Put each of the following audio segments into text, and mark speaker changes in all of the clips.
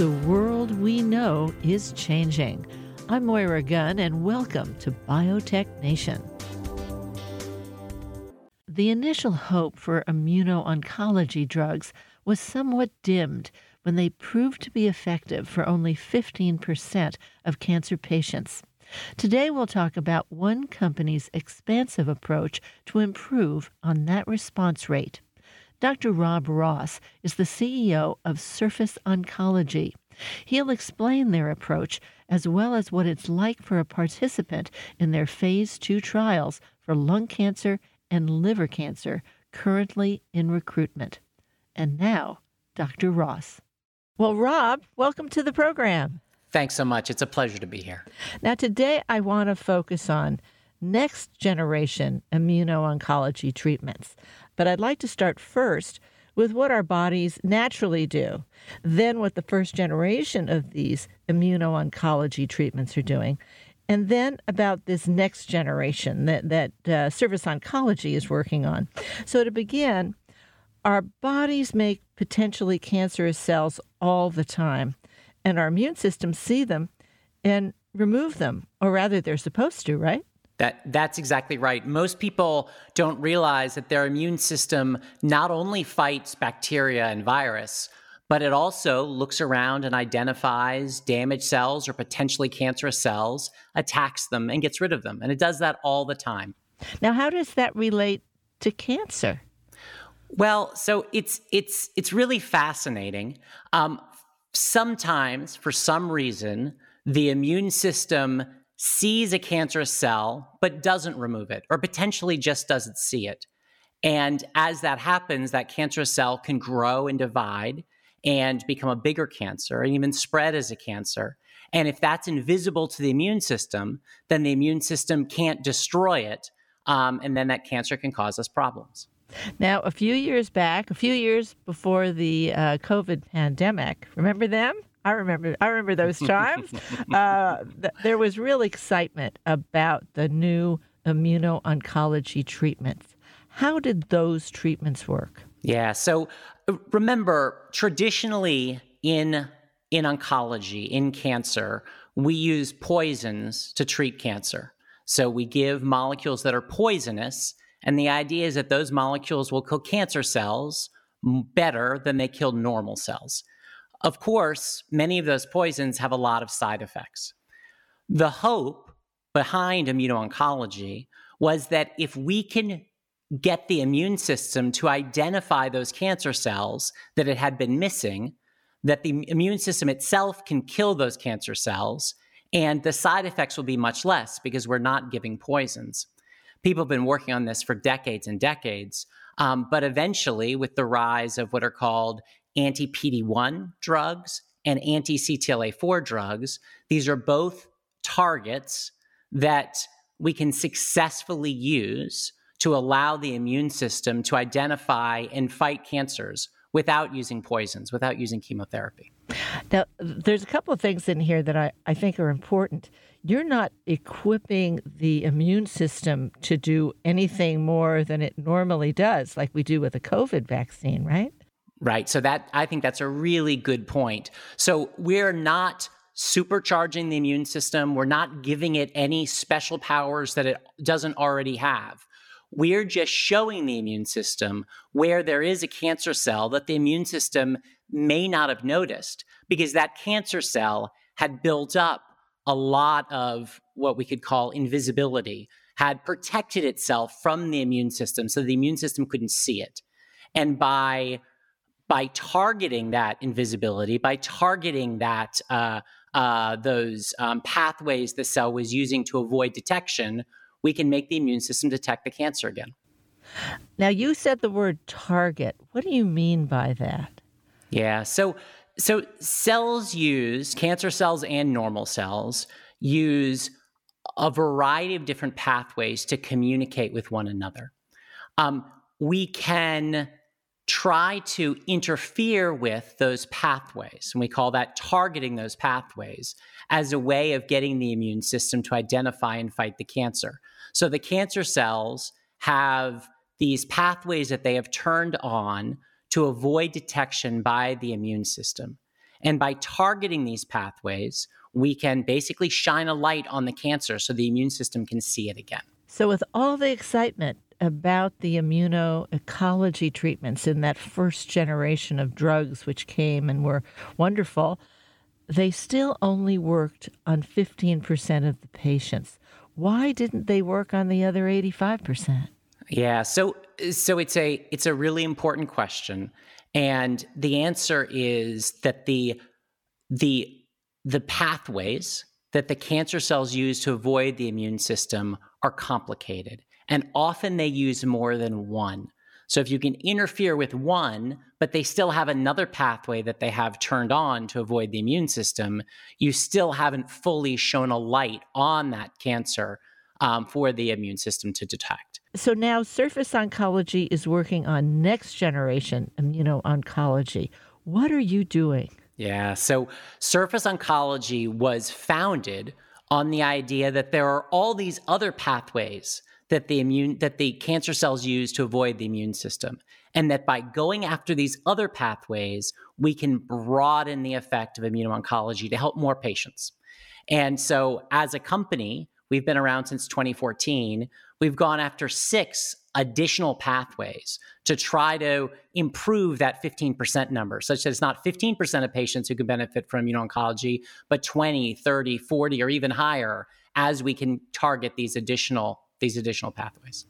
Speaker 1: The world we know is changing. I'm Moira Gunn, and welcome to Biotech Nation. The initial hope for immuno-oncology drugs was somewhat dimmed when they proved to be effective for only 15% of cancer patients. Today, we'll talk about one company's expansive approach to improve on that response rate. Dr. Rob Ross is the CEO of Surface Oncology. He'll explain their approach as well as what it's like for a participant in their phase two trials for lung cancer and liver cancer currently in recruitment. And now, Dr. Ross. Well, Rob, welcome to the program.
Speaker 2: Thanks so much. It's a pleasure to be here.
Speaker 1: Now, today I want to focus on next generation immuno-oncology treatments. But I'd like to start first with what our bodies naturally do, then what the first generation of these immuno-oncology treatments are doing, and then about this next generation that, that uh, Surface Oncology is working on. So, to begin, our bodies make potentially cancerous cells all the time, and our immune systems see them and remove them, or rather, they're supposed to, right?
Speaker 2: That, that's exactly right. Most people don't realize that their immune system not only fights bacteria and virus, but it also looks around and identifies damaged cells or potentially cancerous cells, attacks them, and gets rid of them. And it does that all the time.
Speaker 1: Now, how does that relate to cancer?
Speaker 2: Well, so it's it's it's really fascinating. Um, sometimes, for some reason, the immune system sees a cancerous cell but doesn't remove it, or potentially just doesn't see it. And as that happens, that cancerous cell can grow and divide and become a bigger cancer and even spread as a cancer. And if that's invisible to the immune system, then the immune system can't destroy it. Um, and then that cancer can cause us problems.
Speaker 1: Now, a few years back, a few years before the uh, COVID pandemic, remember them? I remember. I remember those times. uh, th- there was real excitement about the new immuno-oncology treatments. How did those treatments work?
Speaker 2: Yeah. So uh, remember, traditionally in in oncology, in cancer, we use poisons to treat cancer. So we give molecules that are poisonous and the idea is that those molecules will kill cancer cells better than they kill normal cells. Of course, many of those poisons have a lot of side effects. The hope behind immuno-oncology was that if we can get the immune system to identify those cancer cells that it had been missing, that the immune system itself can kill those cancer cells, and the side effects will be much less because we're not giving poisons people have been working on this for decades and decades. Um, but eventually, with the rise of what are called anti PD1 drugs and anti CTLA4 drugs, these are both targets that we can successfully use to allow the immune system to identify and fight cancers without using poisons, without using chemotherapy.
Speaker 1: Now, there's a couple of things in here that I, I think are important. You're not equipping the immune system to do anything more than it normally does, like we do with a COVID vaccine, right?
Speaker 2: Right. So that I think that's a really good point. So we're not supercharging the immune system. We're not giving it any special powers that it doesn't already have. We're just showing the immune system where there is a cancer cell that the immune system may not have noticed because that cancer cell had built up a lot of what we could call invisibility, had protected itself from the immune system so the immune system couldn't see it. And by by targeting that invisibility, by targeting that uh, uh, those um, pathways the cell was using to avoid detection, we can make the immune system detect the cancer again.
Speaker 1: Now, you said the word target. What do you mean by that?
Speaker 2: Yeah. So, so cells use cancer cells and normal cells use a variety of different pathways to communicate with one another. Um, we can try to interfere with those pathways, and we call that targeting those pathways as a way of getting the immune system to identify and fight the cancer. So the cancer cells have these pathways that they have turned on to avoid detection by the immune system. And by targeting these pathways, we can basically shine a light on the cancer so the immune system can see it again.
Speaker 1: So, with all the excitement about the immuno-oncology treatments in that first generation of drugs, which came and were wonderful, they still only worked on 15% of the patients. Why didn't they work on the other 85%?
Speaker 2: Yeah, so so it's a it's a really important question and the answer is that the the the pathways that the cancer cells use to avoid the immune system are complicated and often they use more than one. So if you can interfere with one, but they still have another pathway that they have turned on to avoid the immune system, you still haven't fully shown a light on that cancer um, for the immune system to detect.
Speaker 1: So now Surface Oncology is working on next generation immuno-oncology. What are you doing?
Speaker 2: Yeah, so Surface Oncology was founded on the idea that there are all these other pathways that the immune that the cancer cells use to avoid the immune system. And that by going after these other pathways we can broaden the effect of immuno-oncology to help more patients. And so as a company we've been around since 2014 we've gone after six additional pathways to try to improve that 15% number such that it's not 15% of patients who can benefit from immuno-oncology but 20 30 40 or even higher as we can target these additional these additional pathways.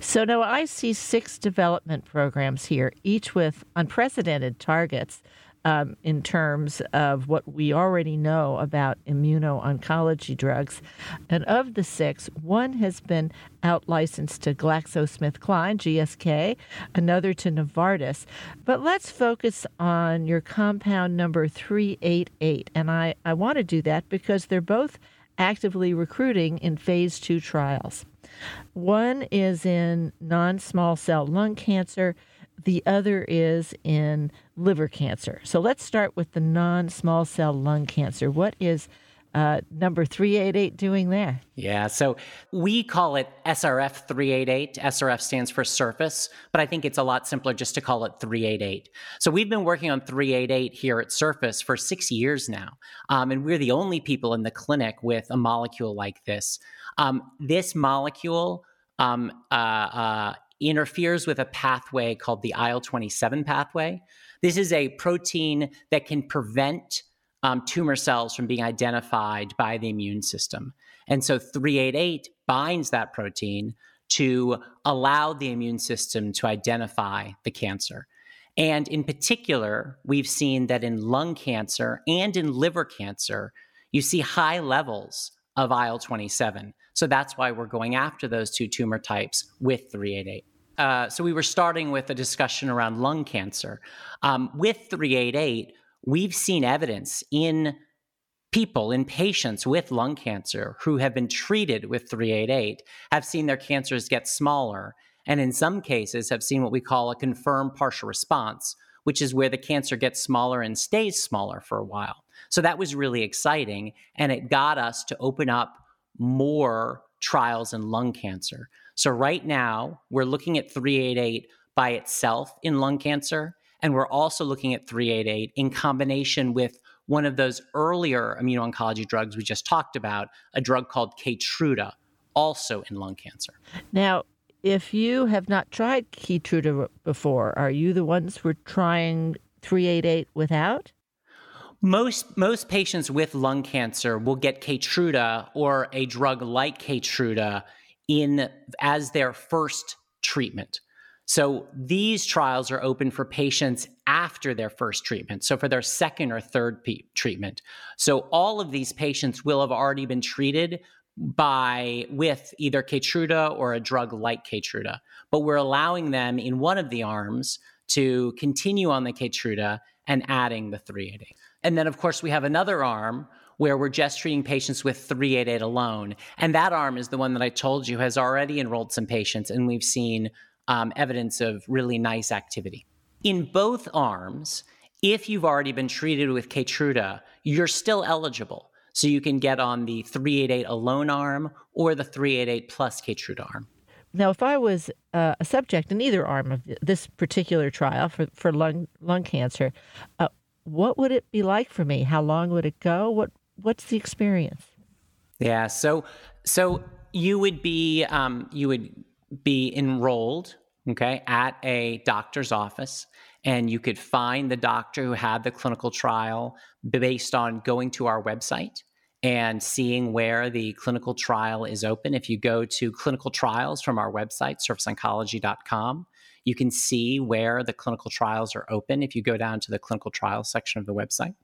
Speaker 1: So now I see six development programs here, each with unprecedented targets um, in terms of what we already know about immuno-oncology drugs. And of the six, one has been out licensed to GlaxoSmithKline, GSK, another to Novartis. But let's focus on your compound number 388. And I, I want to do that because they're both actively recruiting in phase two trials. One is in non small cell lung cancer, the other is in liver cancer. So let's start with the non small cell lung cancer. What is uh, number 388 doing there?
Speaker 2: Yeah, so we call it SRF 388. SRF stands for surface, but I think it's a lot simpler just to call it 388. So we've been working on 388 here at Surface for six years now, um, and we're the only people in the clinic with a molecule like this. Um, this molecule um, uh, uh, interferes with a pathway called the IL 27 pathway. This is a protein that can prevent um, tumor cells from being identified by the immune system. And so 388 binds that protein to allow the immune system to identify the cancer. And in particular, we've seen that in lung cancer and in liver cancer, you see high levels of IL 27. So that's why we're going after those two tumor types with 388. Uh, so we were starting with a discussion around lung cancer. Um, with 388, we've seen evidence in people, in patients with lung cancer who have been treated with 388, have seen their cancers get smaller, and in some cases have seen what we call a confirmed partial response, which is where the cancer gets smaller and stays smaller for a while. So that was really exciting, and it got us to open up more trials in lung cancer. So right now, we're looking at 388 by itself in lung cancer. And we're also looking at 388 in combination with one of those earlier immuno-oncology drugs we just talked about, a drug called Keytruda, also in lung cancer.
Speaker 1: Now, if you have not tried Keytruda before, are you the ones who are trying 388 without?
Speaker 2: Most most patients with lung cancer will get Keytruda or a drug like Keytruda in as their first treatment. So these trials are open for patients after their first treatment, so for their second or third p- treatment. So all of these patients will have already been treated by with either Keytruda or a drug like Keytruda, but we're allowing them in one of the arms to continue on the Keytruda and adding the 388. And then of course we have another arm where we're just treating patients with 388 alone. And that arm is the one that I told you has already enrolled some patients and we've seen um, evidence of really nice activity. In both arms, if you've already been treated with Keytruda, you're still eligible. So you can get on the 388 alone arm or the 388 plus Keytruda arm.
Speaker 1: Now, if I was uh, a subject in either arm of this particular trial for, for lung, lung cancer, uh, what would it be like for me? How long would it go? What what's the experience?
Speaker 2: Yeah, so so you would be um, you would be enrolled, okay, at a doctor's office, and you could find the doctor who had the clinical trial based on going to our website and seeing where the clinical trial is open. If you go to clinical trials from our website, surfaceoncology.com, you can see where the clinical trials are open if you go down to the clinical trials section of the website.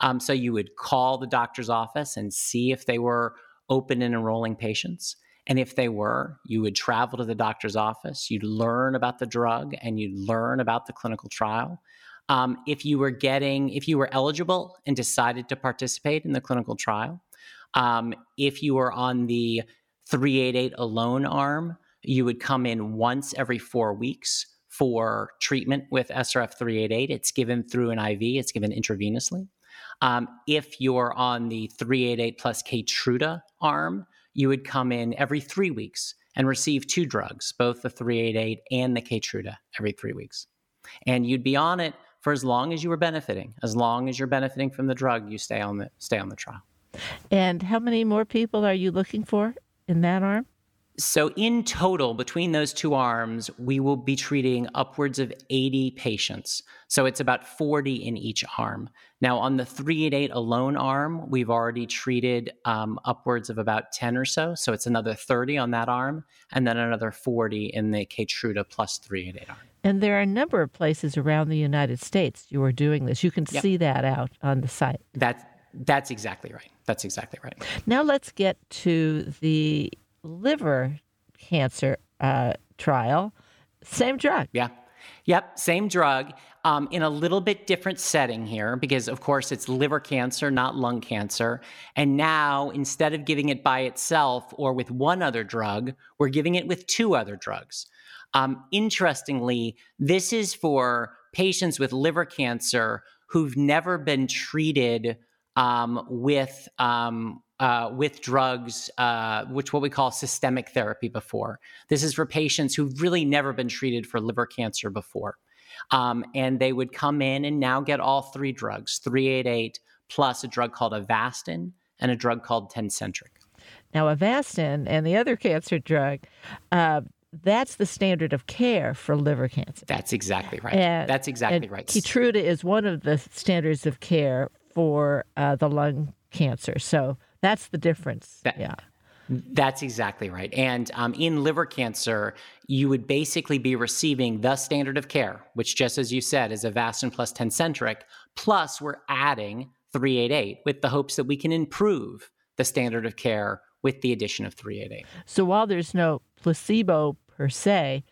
Speaker 2: Um, so you would call the doctor's office and see if they were open and enrolling patients. And if they were, you would travel to the doctor's office, you'd learn about the drug, and you'd learn about the clinical trial. Um, if you were getting, if you were eligible and decided to participate in the clinical trial, um, if you were on the 388 alone arm, you would come in once every four weeks for treatment with SRF 388. It's given through an IV, it's given intravenously. Um, if you're on the 388 plus Keytruda arm, you would come in every three weeks and receive two drugs, both the 388 and the Keytruda, every three weeks. And you'd be on it for as long as you were benefiting. As long as you're benefiting from the drug, you stay on the stay on the trial.
Speaker 1: And how many more people are you looking for in that arm?
Speaker 2: So, in total, between those two arms, we will be treating upwards of 80 patients. So, it's about 40 in each arm. Now, on the 388 alone arm, we've already treated um, upwards of about 10 or so. So, it's another 30 on that arm, and then another 40 in the Keytruda plus 388 arm.
Speaker 1: And there are a number of places around the United States you are doing this. You can yep. see that out on the site.
Speaker 2: That's, that's exactly right. That's exactly right.
Speaker 1: Now, let's get to the liver cancer uh, trial, same drug.
Speaker 2: Yeah. Yep, same drug um, in a little bit different setting here because, of course, it's liver cancer, not lung cancer. And now, instead of giving it by itself or with one other drug, we're giving it with two other drugs. Um, interestingly, this is for patients with liver cancer who've never been treated um, with um, uh, with drugs, uh, which what we call systemic therapy before. This is for patients who've really never been treated for liver cancer before. Um, and they would come in and now get all three drugs 388 plus a drug called Avastin and a drug called Tecentriq.
Speaker 1: Now, Avastin and the other cancer drug, uh, that's the standard of care for liver cancer.
Speaker 2: That's exactly right. And, that's exactly right.
Speaker 1: Keytruda is one of the standards of care for uh, the lung cancer. So that's the difference. That, yeah.
Speaker 2: That's exactly right. And um, in liver cancer, you would basically be receiving the standard of care, which, just as you said, is Avastin plus Tecentriq. Plus, we're adding 388 with the hopes that we can improve the standard of care with the addition of 388.
Speaker 1: So while there's no placebo per se,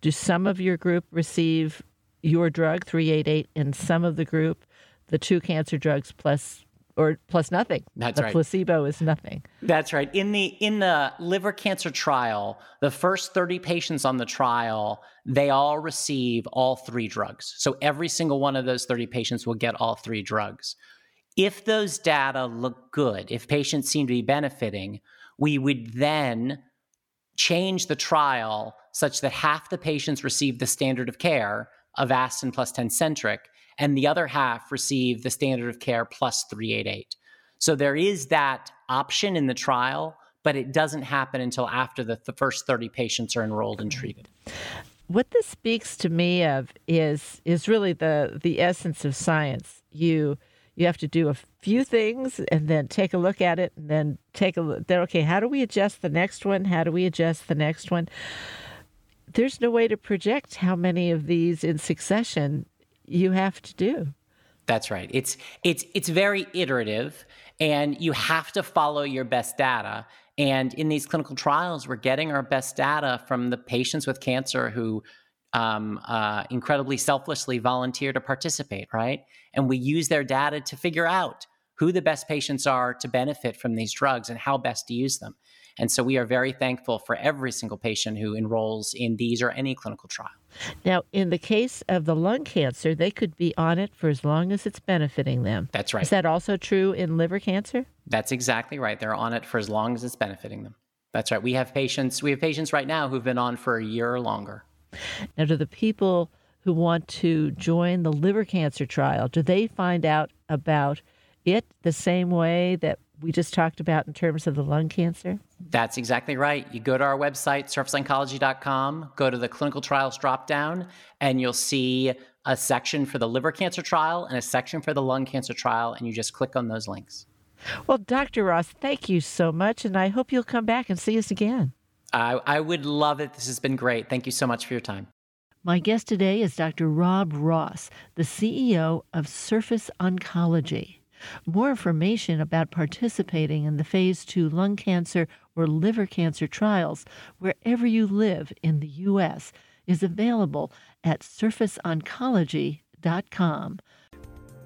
Speaker 1: do some of your group receive your drug 388 and some of the group the two cancer drugs plus or plus nothing.
Speaker 2: That's
Speaker 1: the
Speaker 2: right.
Speaker 1: Placebo is nothing.
Speaker 2: That's right. In the in the liver cancer trial, the first 30 patients on the trial, they all receive all three drugs. So every single one of those 30 patients will get all three drugs. If those data look good, if patients seem to be benefiting, we would then change the trial such that half the patients receive the standard of care of Avastin plus Tecentriq and the other half receive the standard of care plus 388. So there is that option in the trial, but it doesn't happen until after the, the first 30 patients are enrolled and treated.
Speaker 1: What this speaks to me of is is really the the essence of science. You you have to do a few things and then take a look at it and then take a look then okay how do we adjust the next one how do we adjust the next one there's no way to project how many of these in succession you have to do.
Speaker 2: That's right. It's it's it's very iterative and you have to follow your best data. And in these clinical trials, we're getting our best data from the patients with cancer who um, uh, incredibly selflessly volunteer to participate, right? And we use their data to figure out who the best patients are to benefit from these drugs and how best to use them. And so we are very thankful for every single patient who enrolls in these or any clinical trial.
Speaker 1: Now, in the case of the lung cancer, they could be on it for as long as it's benefiting them.
Speaker 2: That's right.
Speaker 1: Is that also true in liver cancer?
Speaker 2: That's exactly right. They're on it for as long as it's benefiting them. That's right. We have patients we have patients right now who've been on for a year or longer.
Speaker 1: Now, do the people who want to join the liver cancer trial, do they find out about it the same way that we just talked about in terms of the lung cancer?
Speaker 2: That's exactly right. You go to our website, surfaceoncology.com, go to the clinical trials dropdown, and you'll see a section for the liver cancer trial and a section for the lung cancer trial, and you just click on those links.
Speaker 1: Well, Dr. Ross, thank you so much, and I hope you'll come back and see us again.
Speaker 2: I, I would love it. This has been great. Thank you so much for your time.
Speaker 1: My guest today is Dr. Rob Ross, the CEO of Surface Oncology. More information about participating in the phase 2 lung cancer or liver cancer trials wherever you live in the U.S. is available at surfaceoncology.com.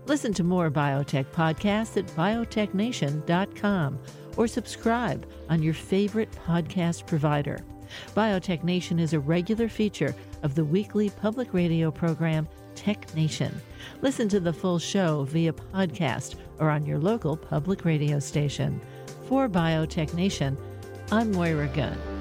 Speaker 1: Listen to more biotech podcasts at biotechnation.com or subscribe on your favorite podcast provider. Biotech Nation is a regular feature of the weekly public radio program Tech Nation. Listen to the full show via podcast or on your local public radio station. For Biotech Nation, I'm Moira Gunn.